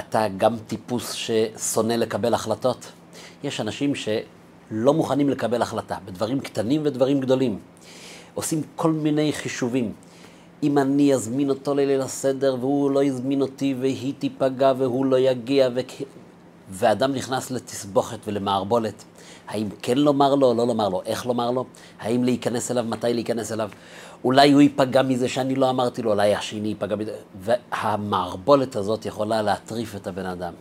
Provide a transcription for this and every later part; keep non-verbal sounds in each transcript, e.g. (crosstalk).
אתה גם טיפוס ששונא לקבל החלטות? יש אנשים שלא מוכנים לקבל החלטה, בדברים קטנים ודברים גדולים. עושים כל מיני חישובים. אם אני אזמין אותו לליל הסדר והוא לא יזמין אותי והיא תיפגע והוא לא יגיע ו... ואדם נכנס לתסבוכת ולמערבולת. האם כן לומר לו או לא לומר לו? איך לומר לו? האם להיכנס אליו? מתי להיכנס אליו? אולי הוא ייפגע מזה שאני לא אמרתי לו, אולי השני ייפגע מזה. והמערבולת הזאת יכולה להטריף את הבן אדם.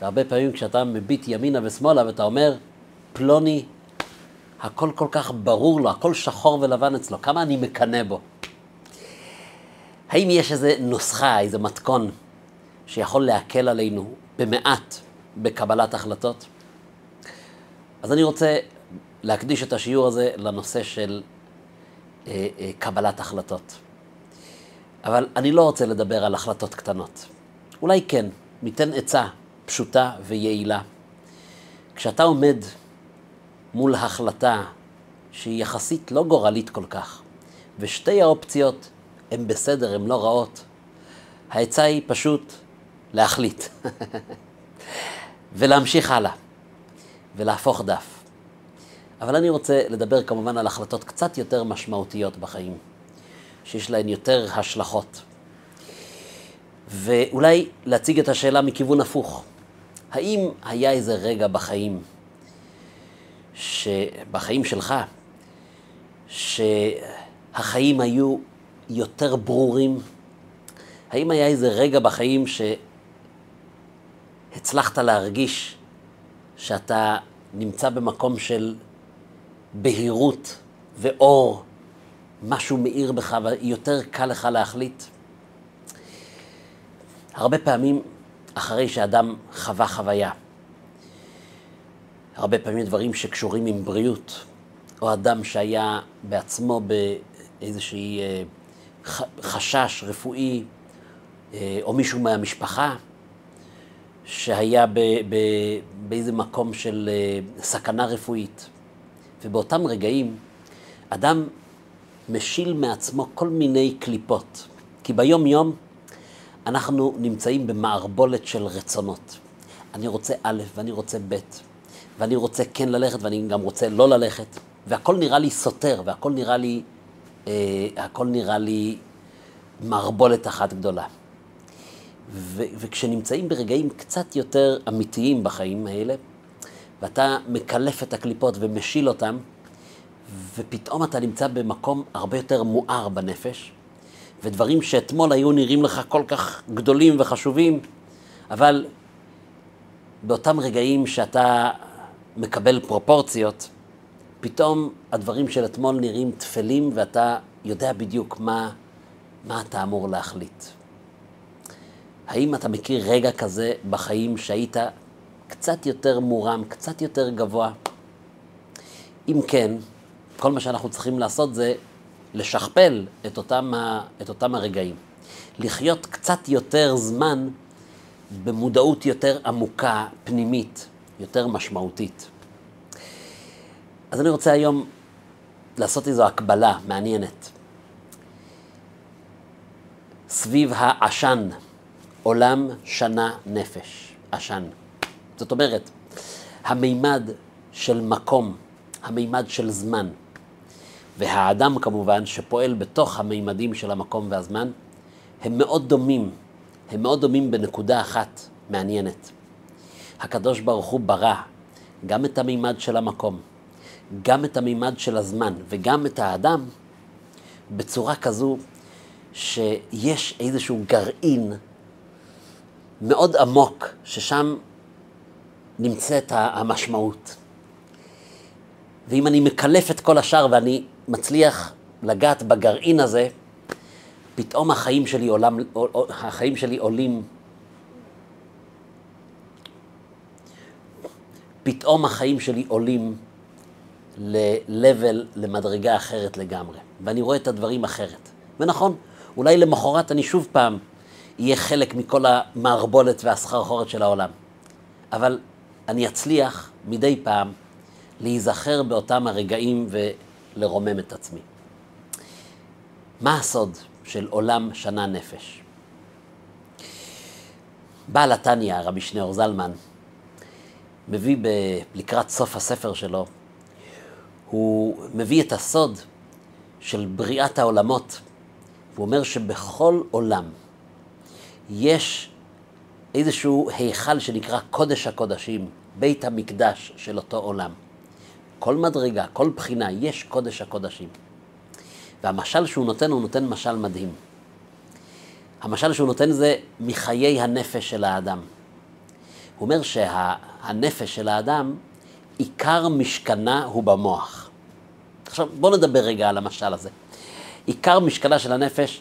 והרבה פעמים כשאתה מביט ימינה ושמאלה ואתה אומר, פלוני, הכל כל כך ברור לו, הכל שחור ולבן אצלו, כמה אני מקנא בו. האם יש איזה נוסחה, איזה מתכון, שיכול להקל עלינו במעט בקבלת החלטות? אז אני רוצה להקדיש את השיעור הזה לנושא של אה, אה, קבלת החלטות. אבל אני לא רוצה לדבר על החלטות קטנות. אולי כן, ניתן עצה פשוטה ויעילה. כשאתה עומד מול החלטה שהיא יחסית לא גורלית כל כך, ושתי האופציות הן בסדר, הן לא רעות, העצה היא פשוט להחליט (laughs) ולהמשיך הלאה ולהפוך דף. אבל אני רוצה לדבר כמובן על החלטות קצת יותר משמעותיות בחיים, שיש להן יותר השלכות. ואולי להציג את השאלה מכיוון הפוך. האם היה איזה רגע בחיים, ש... בחיים שלך, שהחיים היו יותר ברורים? האם היה איזה רגע בחיים שהצלחת להרגיש שאתה נמצא במקום של בהירות ואור, משהו מאיר בך ויותר קל לך להחליט? הרבה פעמים אחרי שאדם חווה חוויה, הרבה פעמים דברים שקשורים עם בריאות, או אדם שהיה בעצמו באיזושהי אה, חשש רפואי, אה, או מישהו מהמשפחה שהיה ב, ב, באיזה מקום של אה, סכנה רפואית. ובאותם רגעים אדם משיל מעצמו כל מיני קליפות. כי ביום-יום אנחנו נמצאים במערבולת של רצונות. אני רוצה א' ואני רוצה ב', ואני רוצה כן ללכת ואני גם רוצה לא ללכת, והכל נראה לי סותר, והכל נראה לי, אה, נראה לי מערבולת אחת גדולה. ו- וכשנמצאים ברגעים קצת יותר אמיתיים בחיים האלה, ואתה מקלף את הקליפות ומשיל אותם, ופתאום אתה נמצא במקום הרבה יותר מואר בנפש, ודברים שאתמול היו נראים לך כל כך גדולים וחשובים, אבל באותם רגעים שאתה מקבל פרופורציות, פתאום הדברים של אתמול נראים טפלים ואתה יודע בדיוק מה, מה אתה אמור להחליט. האם אתה מכיר רגע כזה בחיים שהיית קצת יותר מורם, קצת יותר גבוה? אם כן, כל מה שאנחנו צריכים לעשות זה לשכפל את אותם, את אותם הרגעים. לחיות קצת יותר זמן במודעות יותר עמוקה, פנימית, יותר משמעותית. אז אני רוצה היום לעשות איזו הקבלה מעניינת. סביב העשן, עולם, שנה, נפש. עשן. זאת אומרת, המימד של מקום, המימד של זמן, והאדם כמובן, שפועל בתוך המימדים של המקום והזמן, הם מאוד דומים, הם מאוד דומים בנקודה אחת מעניינת. הקדוש ברוך הוא ברא גם את המימד של המקום, גם את המימד של הזמן וגם את האדם בצורה כזו שיש איזשהו גרעין מאוד עמוק, ששם נמצאת המשמעות. ואם אני מקלף את כל השאר ואני מצליח לגעת בגרעין הזה, פתאום החיים שלי, עולם, החיים שלי עולים, פתאום החיים שלי עולים ל-level, למדרגה אחרת לגמרי. ואני רואה את הדברים אחרת. ונכון, אולי למחרת אני שוב פעם אהיה חלק מכל המערבולת והסחרחורת של העולם. אבל אני אצליח מדי פעם להיזכר באותם הרגעים ולרומם את עצמי. מה הסוד של עולם שנה נפש? בעל התניא, רבי שניאור זלמן, מביא ב... לקראת סוף הספר שלו, הוא מביא את הסוד של בריאת העולמות. הוא אומר שבכל עולם יש איזשהו היכל שנקרא קודש הקודשים, בית המקדש של אותו עולם. כל מדרגה, כל בחינה, יש קודש הקודשים. והמשל שהוא נותן, הוא נותן משל מדהים. המשל שהוא נותן זה מחיי הנפש של האדם. הוא אומר שהנפש של האדם, עיקר משכנה הוא במוח. עכשיו, בואו נדבר רגע על המשל הזה. עיקר משכנה של הנפש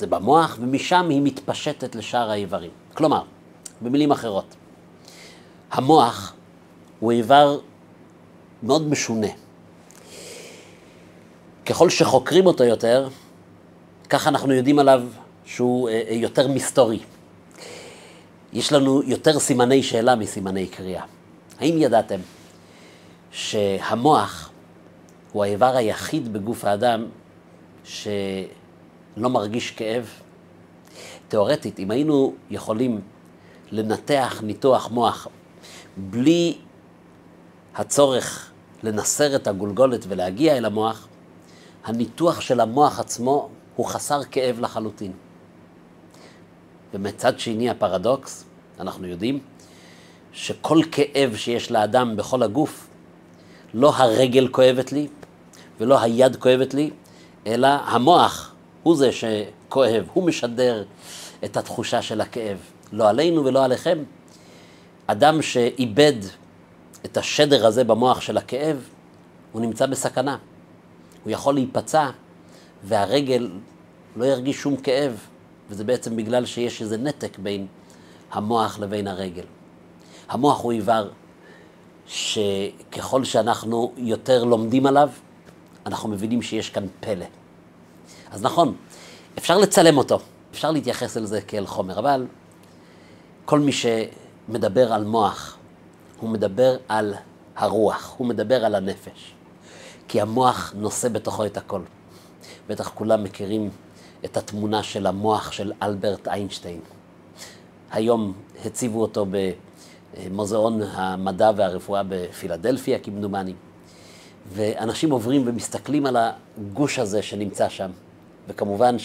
זה במוח, ומשם היא מתפשטת לשאר האיברים. כלומר, במילים אחרות, המוח הוא איבר מאוד משונה. ככל שחוקרים אותו יותר, ככה אנחנו יודעים עליו שהוא אה, אה, יותר מסתורי. יש לנו יותר סימני שאלה מסימני קריאה. האם ידעתם שהמוח הוא האיבר היחיד בגוף האדם שלא מרגיש כאב? תאורטית, אם היינו יכולים לנתח ניתוח מוח בלי הצורך לנסר את הגולגולת ולהגיע אל המוח, הניתוח של המוח עצמו הוא חסר כאב לחלוטין. ומצד שני הפרדוקס, אנחנו יודעים שכל כאב שיש לאדם בכל הגוף, לא הרגל כואבת לי ולא היד כואבת לי, אלא המוח הוא זה שכואב, הוא משדר את התחושה של הכאב. לא עלינו ולא עליכם. אדם שאיבד את השדר הזה במוח של הכאב, הוא נמצא בסכנה. הוא יכול להיפצע והרגל לא ירגיש שום כאב, וזה בעצם בגלל שיש איזה נתק בין המוח לבין הרגל. המוח הוא איבר שככל שאנחנו יותר לומדים עליו, אנחנו מבינים שיש כאן פלא. אז נכון, אפשר לצלם אותו, אפשר להתייחס אל זה כאל חומר, אבל כל מי שמדבר על מוח, הוא מדבר על הרוח, הוא מדבר על הנפש. כי המוח נושא בתוכו את הכל. בטח כולם מכירים את התמונה של המוח של אלברט איינשטיין. היום הציבו אותו במוזיאון המדע והרפואה בפילדלפיה, כמדומני. ואנשים עוברים ומסתכלים על הגוש הזה שנמצא שם, וכמובן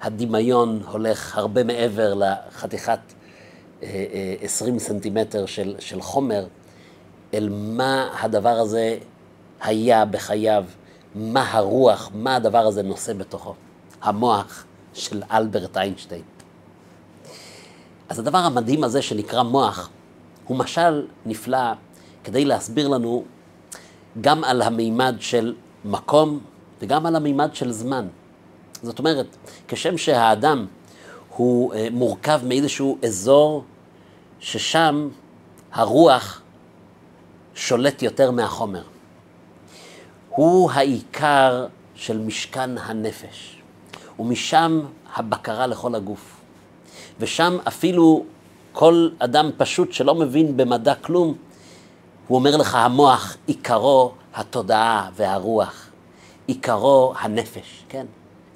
שהדמיון הולך הרבה מעבר לחתיכת 20 אה, אה, סנטימטר של, של חומר, אל מה הדבר הזה היה בחייו, מה הרוח, מה הדבר הזה נושא בתוכו. המוח של אלברט איינשטיין. אז הדבר המדהים הזה שנקרא מוח, הוא משל נפלא כדי להסביר לנו גם על המימד של מקום וגם על המימד של זמן. זאת אומרת, כשם שהאדם הוא אה, מורכב מאיזשהו אזור ששם הרוח שולט יותר מהחומר. הוא העיקר של משכן הנפש, ומשם הבקרה לכל הגוף. ושם אפילו כל אדם פשוט שלא מבין במדע כלום, הוא אומר לך, המוח עיקרו התודעה והרוח, עיקרו הנפש, כן,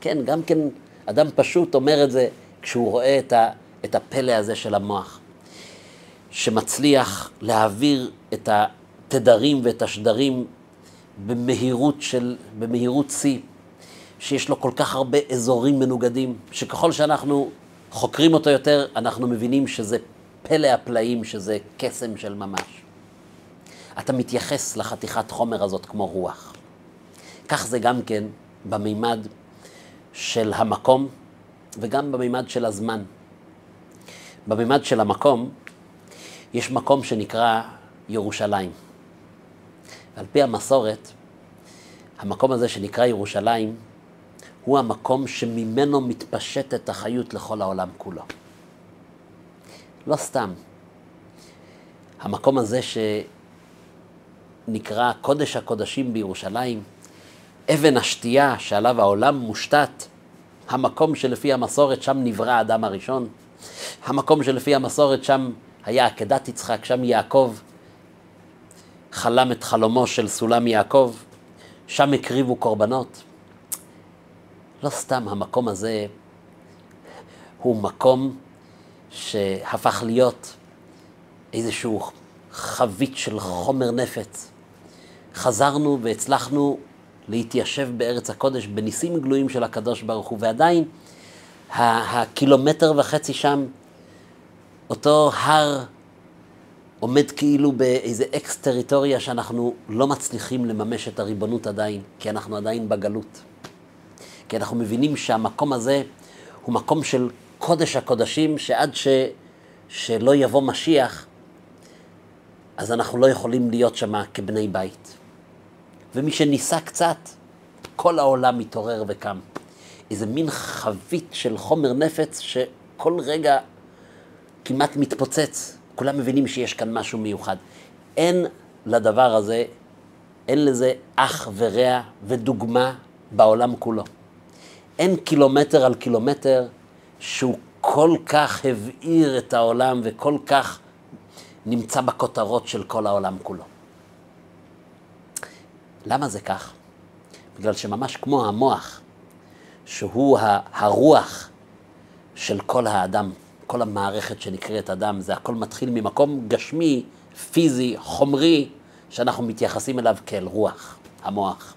כן, גם כן אדם פשוט אומר את זה כשהוא רואה את, ה, את הפלא הזה של המוח, שמצליח להעביר את התדרים ואת השדרים במהירות של, במהירות שיא, שיש לו כל כך הרבה אזורים מנוגדים, שככל שאנחנו חוקרים אותו יותר, אנחנו מבינים שזה פלא הפלאים, שזה קסם של ממש. אתה מתייחס לחתיכת חומר הזאת כמו רוח. כך זה גם כן במימד של המקום וגם במימד של הזמן. במימד של המקום יש מקום שנקרא ירושלים. ועל פי המסורת, המקום הזה שנקרא ירושלים, הוא המקום שממנו מתפשטת החיות לכל העולם כולו. לא סתם. המקום הזה שנקרא קודש הקודשים בירושלים, אבן השתייה שעליו העולם מושתת, המקום שלפי המסורת שם נברא האדם הראשון, המקום שלפי המסורת שם היה עקדת יצחק, שם יעקב חלם את חלומו של סולם יעקב, שם הקריבו קורבנות. לא סתם המקום הזה הוא מקום שהפך להיות איזשהו חבית של חומר נפץ. חזרנו והצלחנו להתיישב בארץ הקודש בניסים גלויים של הקדוש ברוך הוא, ועדיין הקילומטר וחצי שם, אותו הר עומד כאילו באיזה אקס טריטוריה שאנחנו לא מצליחים לממש את הריבונות עדיין, כי אנחנו עדיין בגלות. כי אנחנו מבינים שהמקום הזה הוא מקום של קודש הקודשים, שעד ש, שלא יבוא משיח, אז אנחנו לא יכולים להיות שם כבני בית. ומי שניסה קצת, כל העולם מתעורר וקם. איזה מין חבית של חומר נפץ שכל רגע כמעט מתפוצץ. כולם מבינים שיש כאן משהו מיוחד. אין לדבר הזה, אין לזה אח ורע ודוגמה בעולם כולו. אין קילומטר על קילומטר שהוא כל כך הבעיר את העולם וכל כך נמצא בכותרות של כל העולם כולו. למה זה כך? בגלל שממש כמו המוח, שהוא הרוח של כל האדם, כל המערכת שנקראת אדם, זה הכל מתחיל ממקום גשמי, פיזי, חומרי, שאנחנו מתייחסים אליו כאל רוח, המוח.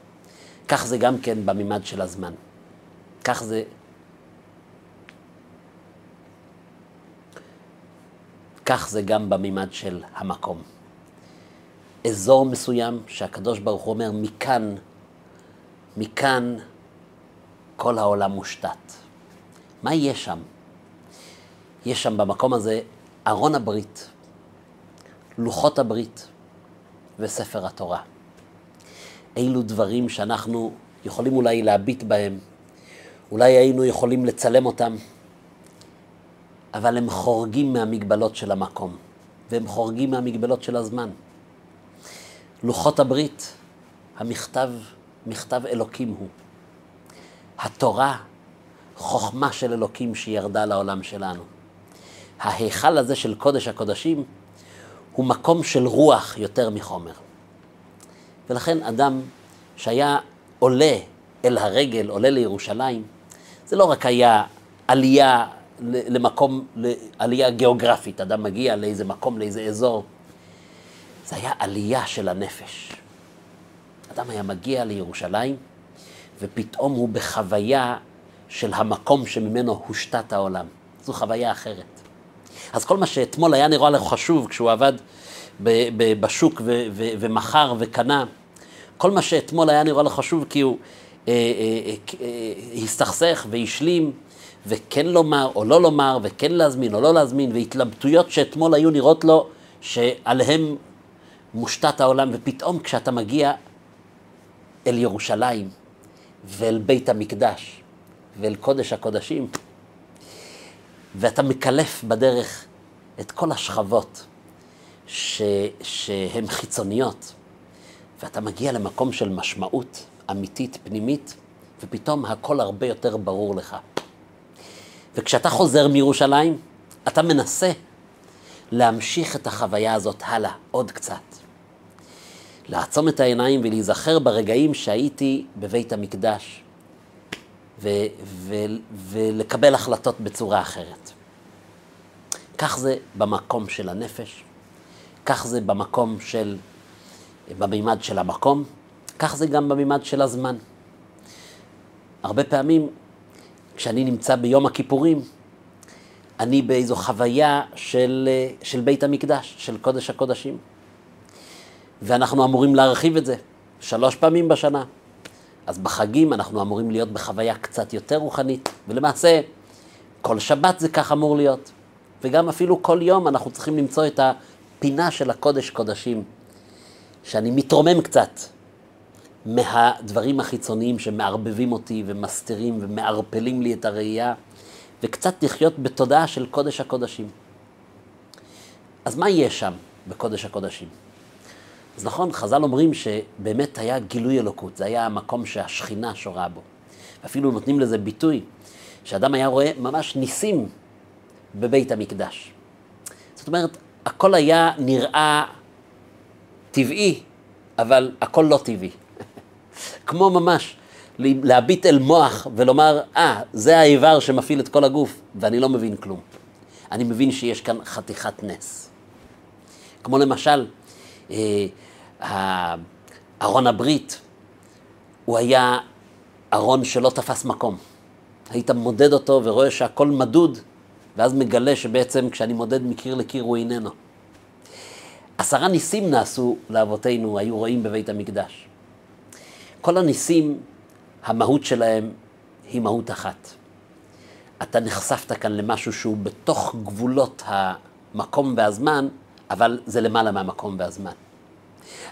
כך זה גם כן במימד של הזמן. כך זה... כך זה גם במימד של המקום. אזור מסוים שהקדוש ברוך הוא אומר, מכאן, מכאן כל העולם מושתת. מה יש שם? יש שם במקום הזה ארון הברית, לוחות הברית וספר התורה. אילו דברים שאנחנו יכולים אולי להביט בהם, אולי היינו יכולים לצלם אותם, אבל הם חורגים מהמגבלות של המקום, והם חורגים מהמגבלות של הזמן. לוחות הברית, המכתב, מכתב אלוקים הוא. התורה, חוכמה של אלוקים שירדה לעולם שלנו. ההיכל הזה של קודש הקודשים הוא מקום של רוח יותר מחומר. ולכן אדם שהיה עולה אל הרגל, עולה לירושלים, זה לא רק היה עלייה למקום, עלייה גיאוגרפית, אדם מגיע לאיזה מקום, לאיזה אזור, זה היה עלייה של הנפש. אדם היה מגיע לירושלים, ופתאום הוא בחוויה של המקום שממנו הושתת העולם. זו חוויה אחרת. אז כל מה שאתמול היה נראה לו חשוב כשהוא עבד בשוק ומכר וקנה, כל מה שאתמול היה נראה לו חשוב כי הוא אה, אה, אה, הסתכסך והשלים, וכן לומר או לא לומר, וכן להזמין או לא להזמין, והתלבטויות שאתמול היו נראות לו שעליהם מושתת העולם, ופתאום כשאתה מגיע אל ירושלים ואל בית המקדש ואל קודש הקודשים, ואתה מקלף בדרך את כל השכבות ש... שהן חיצוניות, ואתה מגיע למקום של משמעות אמיתית, פנימית, ופתאום הכל הרבה יותר ברור לך. וכשאתה חוזר מירושלים, אתה מנסה להמשיך את החוויה הזאת הלאה, עוד קצת. לעצום את העיניים ולהיזכר ברגעים שהייתי בבית המקדש ו- ו- ולקבל החלטות בצורה אחרת. כך זה במקום של הנפש, כך זה במקום של, במימד של המקום, כך זה גם במימד של הזמן. הרבה פעמים כשאני נמצא ביום הכיפורים, אני באיזו חוויה של, של בית המקדש, של קודש הקודשים. ואנחנו אמורים להרחיב את זה שלוש פעמים בשנה. אז בחגים אנחנו אמורים להיות בחוויה קצת יותר רוחנית, ולמעשה כל שבת זה כך אמור להיות. וגם אפילו כל יום אנחנו צריכים למצוא את הפינה של הקודש קודשים, שאני מתרומם קצת מהדברים החיצוניים שמערבבים אותי ומסתירים ומערפלים לי את הראייה, וקצת לחיות בתודעה של קודש הקודשים. אז מה יש שם בקודש הקודשים? אז נכון, חז"ל אומרים שבאמת היה גילוי אלוקות, זה היה המקום שהשכינה שורה בו. אפילו נותנים לזה ביטוי, שאדם היה רואה ממש ניסים בבית המקדש. זאת אומרת, הכל היה נראה טבעי, אבל הכל לא טבעי. (laughs) כמו ממש להביט אל מוח ולומר, אה, ah, זה האיבר שמפעיל את כל הגוף, ואני לא מבין כלום. אני מבין שיש כאן חתיכת נס. כמו למשל, אה, ארון הברית, הוא היה ארון שלא תפס מקום. היית מודד אותו ורואה שהכל מדוד, ואז מגלה שבעצם כשאני מודד מקיר לקיר הוא איננו. עשרה ניסים נעשו לאבותינו, היו רואים בבית המקדש. כל הניסים, המהות שלהם היא מהות אחת. אתה נחשפת כאן למשהו שהוא בתוך גבולות המקום והזמן, אבל זה למעלה מהמקום והזמן.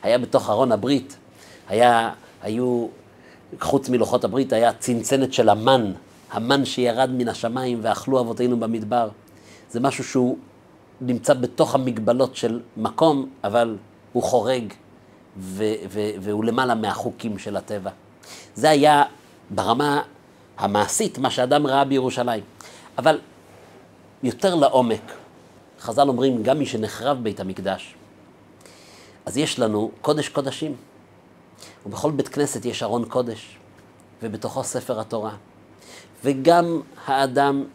היה בתוך ארון הברית, היה, היו, חוץ מלוחות הברית, היה צנצנת של המן, המן שירד מן השמיים ואכלו אבותינו במדבר. זה משהו שהוא נמצא בתוך המגבלות של מקום, אבל הוא חורג ו- ו- והוא למעלה מהחוקים של הטבע. זה היה ברמה המעשית מה שאדם ראה בירושלים. אבל יותר לעומק, חז"ל אומרים, גם מי שנחרב בית המקדש, אז יש לנו קודש קודשים. ובכל בית כנסת יש ארון קודש, ובתוכו ספר התורה. וגם האדם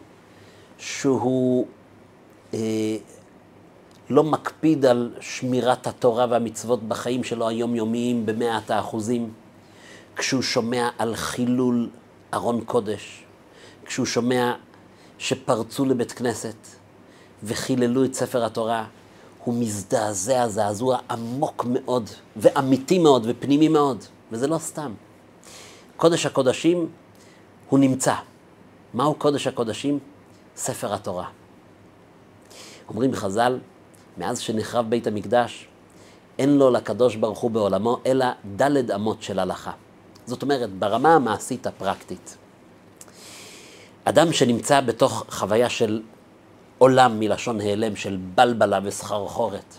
שהוא אה, לא מקפיד על שמירת התורה והמצוות בחיים שלו היומיומיים במאת האחוזים, כשהוא שומע על חילול ארון קודש, כשהוא שומע שפרצו לבית כנסת וחיללו את ספר התורה, הוא מזדעזע זעזוע עמוק מאוד ואמיתי מאוד ופנימי מאוד, וזה לא סתם. קודש הקודשים הוא נמצא. מהו קודש הקודשים? ספר התורה. אומרים בחז"ל, מאז שנחרב בית המקדש, אין לו לקדוש ברוך הוא בעולמו אלא דלת אמות של הלכה. זאת אומרת, ברמה המעשית הפרקטית. אדם שנמצא בתוך חוויה של עולם מלשון העלם, של בלבלה וסחרחורת,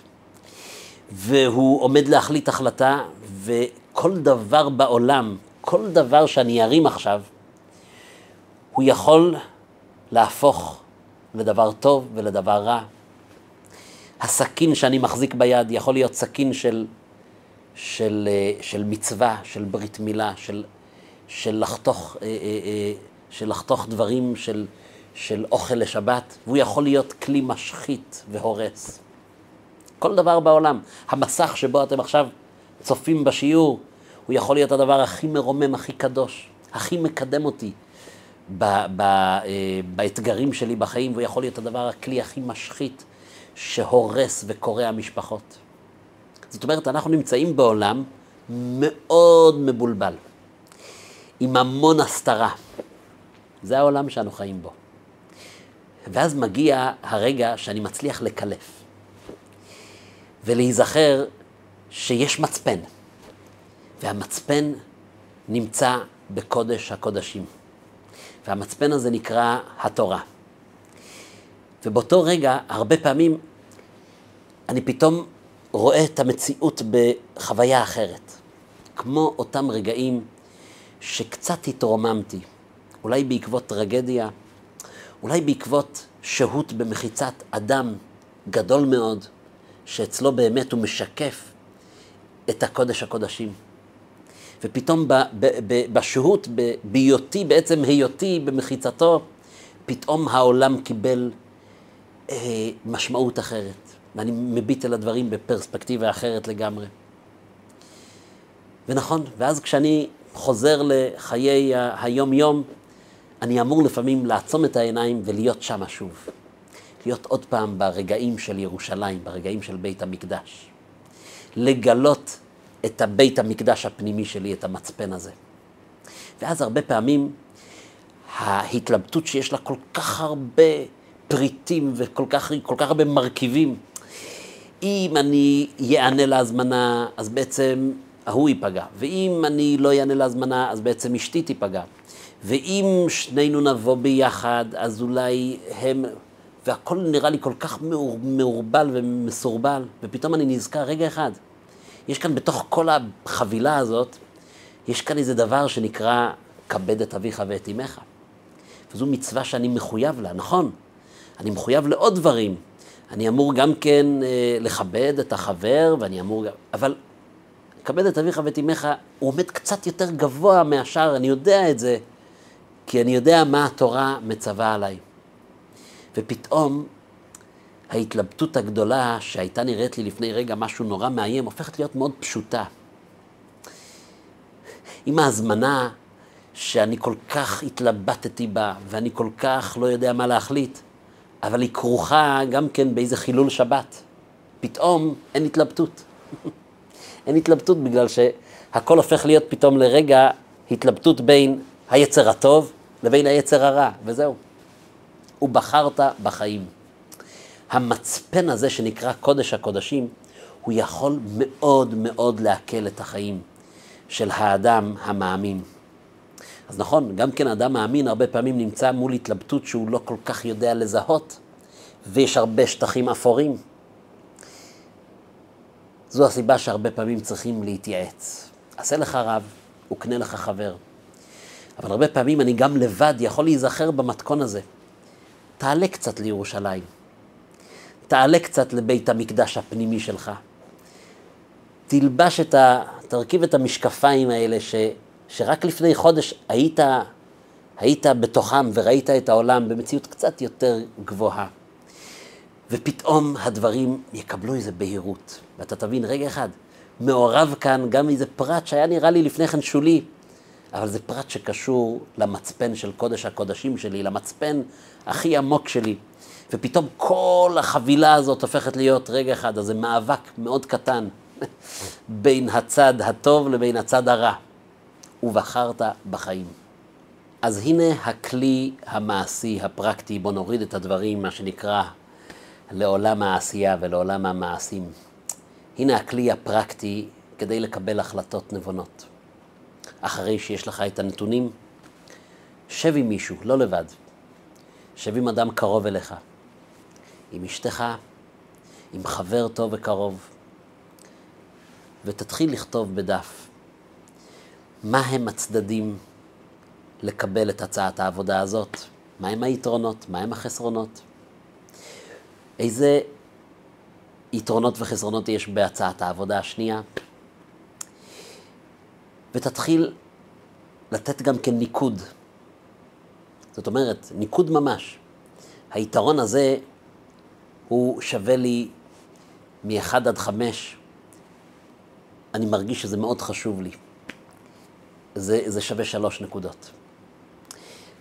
והוא עומד להחליט החלטה, וכל דבר בעולם, כל דבר שאני ארים עכשיו, הוא יכול להפוך לדבר טוב ולדבר רע. הסכין שאני מחזיק ביד יכול להיות סכין של, של, אה, של מצווה, של ברית מילה, של, של, לחתוך, אה, אה, של לחתוך דברים של, של אוכל לשבת, והוא יכול להיות כלי משחית והורס. כל דבר בעולם. המסך שבו אתם עכשיו צופים בשיעור, הוא יכול להיות הדבר הכי מרומם, הכי קדוש, הכי מקדם אותי, ב, ב, אה, באתגרים שלי בחיים, והוא יכול להיות הדבר, הכלי הכי משחית שהורס וקורע משפחות. זאת אומרת, אנחנו נמצאים בעולם מאוד מבולבל, עם המון הסתרה. זה העולם שאנו חיים בו. ואז מגיע הרגע שאני מצליח לקלף ולהיזכר שיש מצפן, והמצפן נמצא בקודש הקודשים. והמצפן הזה נקרא התורה. ובאותו רגע, הרבה פעמים, אני פתאום רואה את המציאות בחוויה אחרת. כמו אותם רגעים שקצת התרוממתי, אולי בעקבות טרגדיה, אולי בעקבות שהות במחיצת אדם גדול מאוד, שאצלו באמת הוא משקף את הקודש הקודשים. ופתאום בשהות, בהיותי, בעצם היותי במחיצתו, פתאום העולם קיבל אה, משמעות אחרת. ואני מביט על הדברים בפרספקטיבה אחרת לגמרי. ונכון, ואז כשאני חוזר לחיי היום-יום, אני אמור לפעמים לעצום את העיניים ולהיות שם שוב. להיות עוד פעם ברגעים של ירושלים, ברגעים של בית המקדש. לגלות את הבית המקדש הפנימי שלי, את המצפן הזה. ואז הרבה פעמים ההתלבטות שיש לה כל כך הרבה פריטים וכל כך, כל כך הרבה מרכיבים, אם אני יענה להזמנה, אז בעצם ההוא ייפגע, ואם אני לא יענה להזמנה, אז בעצם אשתי תיפגע, ואם שנינו נבוא ביחד, אז אולי הם... והכל נראה לי כל כך מעורבל ומסורבל, ופתאום אני נזכר, רגע אחד, יש כאן בתוך כל החבילה הזאת, יש כאן איזה דבר שנקרא כבד את אביך ואת אמך. וזו מצווה שאני מחויב לה, נכון. אני מחויב לעוד דברים. אני אמור גם כן אה, לכבד את החבר, ואני אמור גם... אבל כבד את אביך ואת אמך, הוא עומד קצת יותר גבוה מהשאר, אני יודע את זה, כי אני יודע מה התורה מצווה עליי. ופתאום ההתלבטות הגדולה שהייתה נראית לי לפני רגע משהו נורא מאיים, הופכת להיות מאוד פשוטה. עם ההזמנה שאני כל כך התלבטתי בה, ואני כל כך לא יודע מה להחליט, אבל היא כרוכה גם כן באיזה חילול שבת. פתאום אין התלבטות. (laughs) אין התלבטות בגלל שהכל הופך להיות פתאום לרגע התלבטות בין היצר הטוב לבין היצר הרע, וזהו. ובחרת בחיים. המצפן הזה שנקרא קודש הקודשים, הוא יכול מאוד מאוד להקל את החיים של האדם המאמין. אז נכון, גם כן אדם מאמין הרבה פעמים נמצא מול התלבטות שהוא לא כל כך יודע לזהות, ויש הרבה שטחים אפורים. זו הסיבה שהרבה פעמים צריכים להתייעץ. עשה לך רב, וקנה לך חבר. אבל הרבה פעמים אני גם לבד יכול להיזכר במתכון הזה. תעלה קצת לירושלים. תעלה קצת לבית המקדש הפנימי שלך. תלבש את ה... תרכיב את המשקפיים האלה ש... שרק לפני חודש היית, היית בתוכם וראית את העולם במציאות קצת יותר גבוהה. ופתאום הדברים יקבלו איזו בהירות. ואתה תבין, רגע אחד, מעורב כאן גם איזה פרט שהיה נראה לי לפני כן שולי, אבל זה פרט שקשור למצפן של קודש הקודשים שלי, למצפן הכי עמוק שלי. ופתאום כל החבילה הזאת הופכת להיות רגע אחד, אז זה מאבק מאוד קטן (laughs) בין הצד הטוב לבין הצד הרע. ובחרת בחיים. אז הנה הכלי המעשי, הפרקטי, בוא נוריד את הדברים, מה שנקרא, לעולם העשייה ולעולם המעשים. הנה הכלי הפרקטי כדי לקבל החלטות נבונות. אחרי שיש לך את הנתונים, שב עם מישהו, לא לבד. שב עם אדם קרוב אליך, עם אשתך, עם חבר טוב וקרוב, ותתחיל לכתוב בדף מה הם הצדדים לקבל את הצעת העבודה הזאת, מה הם היתרונות, מה הם החסרונות, איזה יתרונות וחסרונות יש בהצעת העבודה השנייה, ותתחיל לתת גם כן ניקוד. זאת אומרת, ניקוד ממש. היתרון הזה הוא שווה לי מ-1 עד 5. אני מרגיש שזה מאוד חשוב לי. זה, זה שווה שלוש נקודות.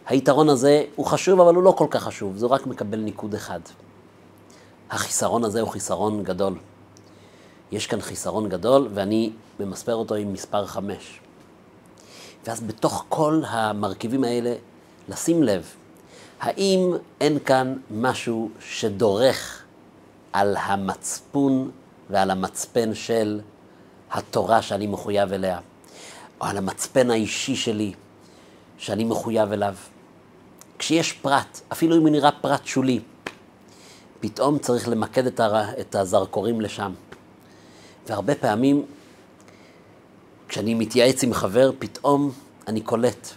היתרון הזה הוא חשוב, אבל הוא לא כל כך חשוב, זה רק מקבל ניקוד אחד. החיסרון הזה הוא חיסרון גדול. יש כאן חיסרון גדול, ואני ממספר אותו עם מספר חמש. ואז בתוך כל המרכיבים האלה, לשים לב, האם אין כאן משהו שדורך על המצפון ועל המצפן של התורה שאני מחויב אליה? או על המצפן האישי שלי שאני מחויב אליו. כשיש פרט, אפילו אם הוא נראה פרט שולי, פתאום צריך למקד את, הזרקורים לשם. והרבה פעמים, כשאני מתייעץ עם חבר, פתאום אני קולט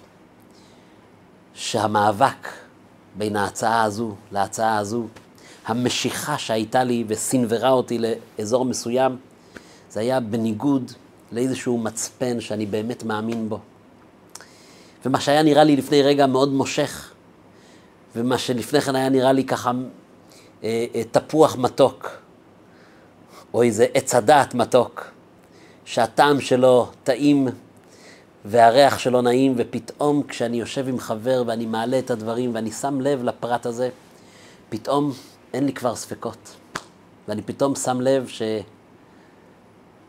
שהמאבק בין ההצעה הזו להצעה הזו, המשיכה שהייתה לי וסנוורה אותי לאזור מסוים, זה היה בניגוד לאיזשהו מצפן שאני באמת מאמין בו. ומה שהיה נראה לי לפני רגע מאוד מושך, ומה שלפני כן היה נראה לי ככה אה, אה, תפוח מתוק, או איזה עץ הדעת מתוק, שהטעם שלו טעים והריח שלו נעים, ופתאום כשאני יושב עם חבר ואני מעלה את הדברים ואני שם לב לפרט הזה, פתאום אין לי כבר ספקות. ואני פתאום שם לב ש...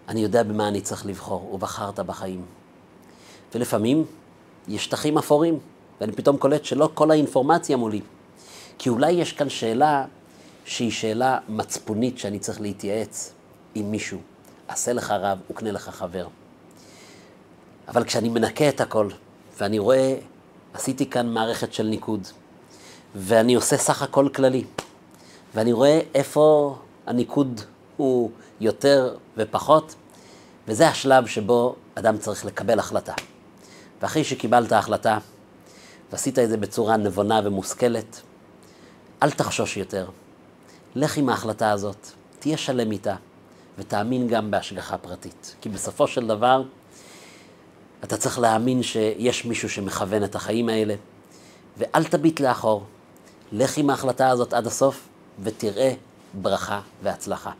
אני יודע במה אני צריך לבחור, ובחרת בחיים. ולפעמים יש שטחים אפורים, ואני פתאום קולט שלא כל האינפורמציה מולי. כי אולי יש כאן שאלה שהיא שאלה מצפונית שאני צריך להתייעץ עם מישהו. עשה לך רב וקנה לך חבר. אבל כשאני מנקה את הכל, ואני רואה, עשיתי כאן מערכת של ניקוד, ואני עושה סך הכל כללי, ואני רואה איפה הניקוד הוא יותר ופחות, וזה השלב שבו אדם צריך לקבל החלטה. ואחרי שקיבלת החלטה, ועשית את זה בצורה נבונה ומושכלת, אל תחשוש יותר. לך עם ההחלטה הזאת, תהיה שלם איתה, ותאמין גם בהשגחה פרטית. כי בסופו של דבר, אתה צריך להאמין שיש מישהו שמכוון את החיים האלה, ואל תביט לאחור. לך עם ההחלטה הזאת עד הסוף, ותראה ברכה והצלחה.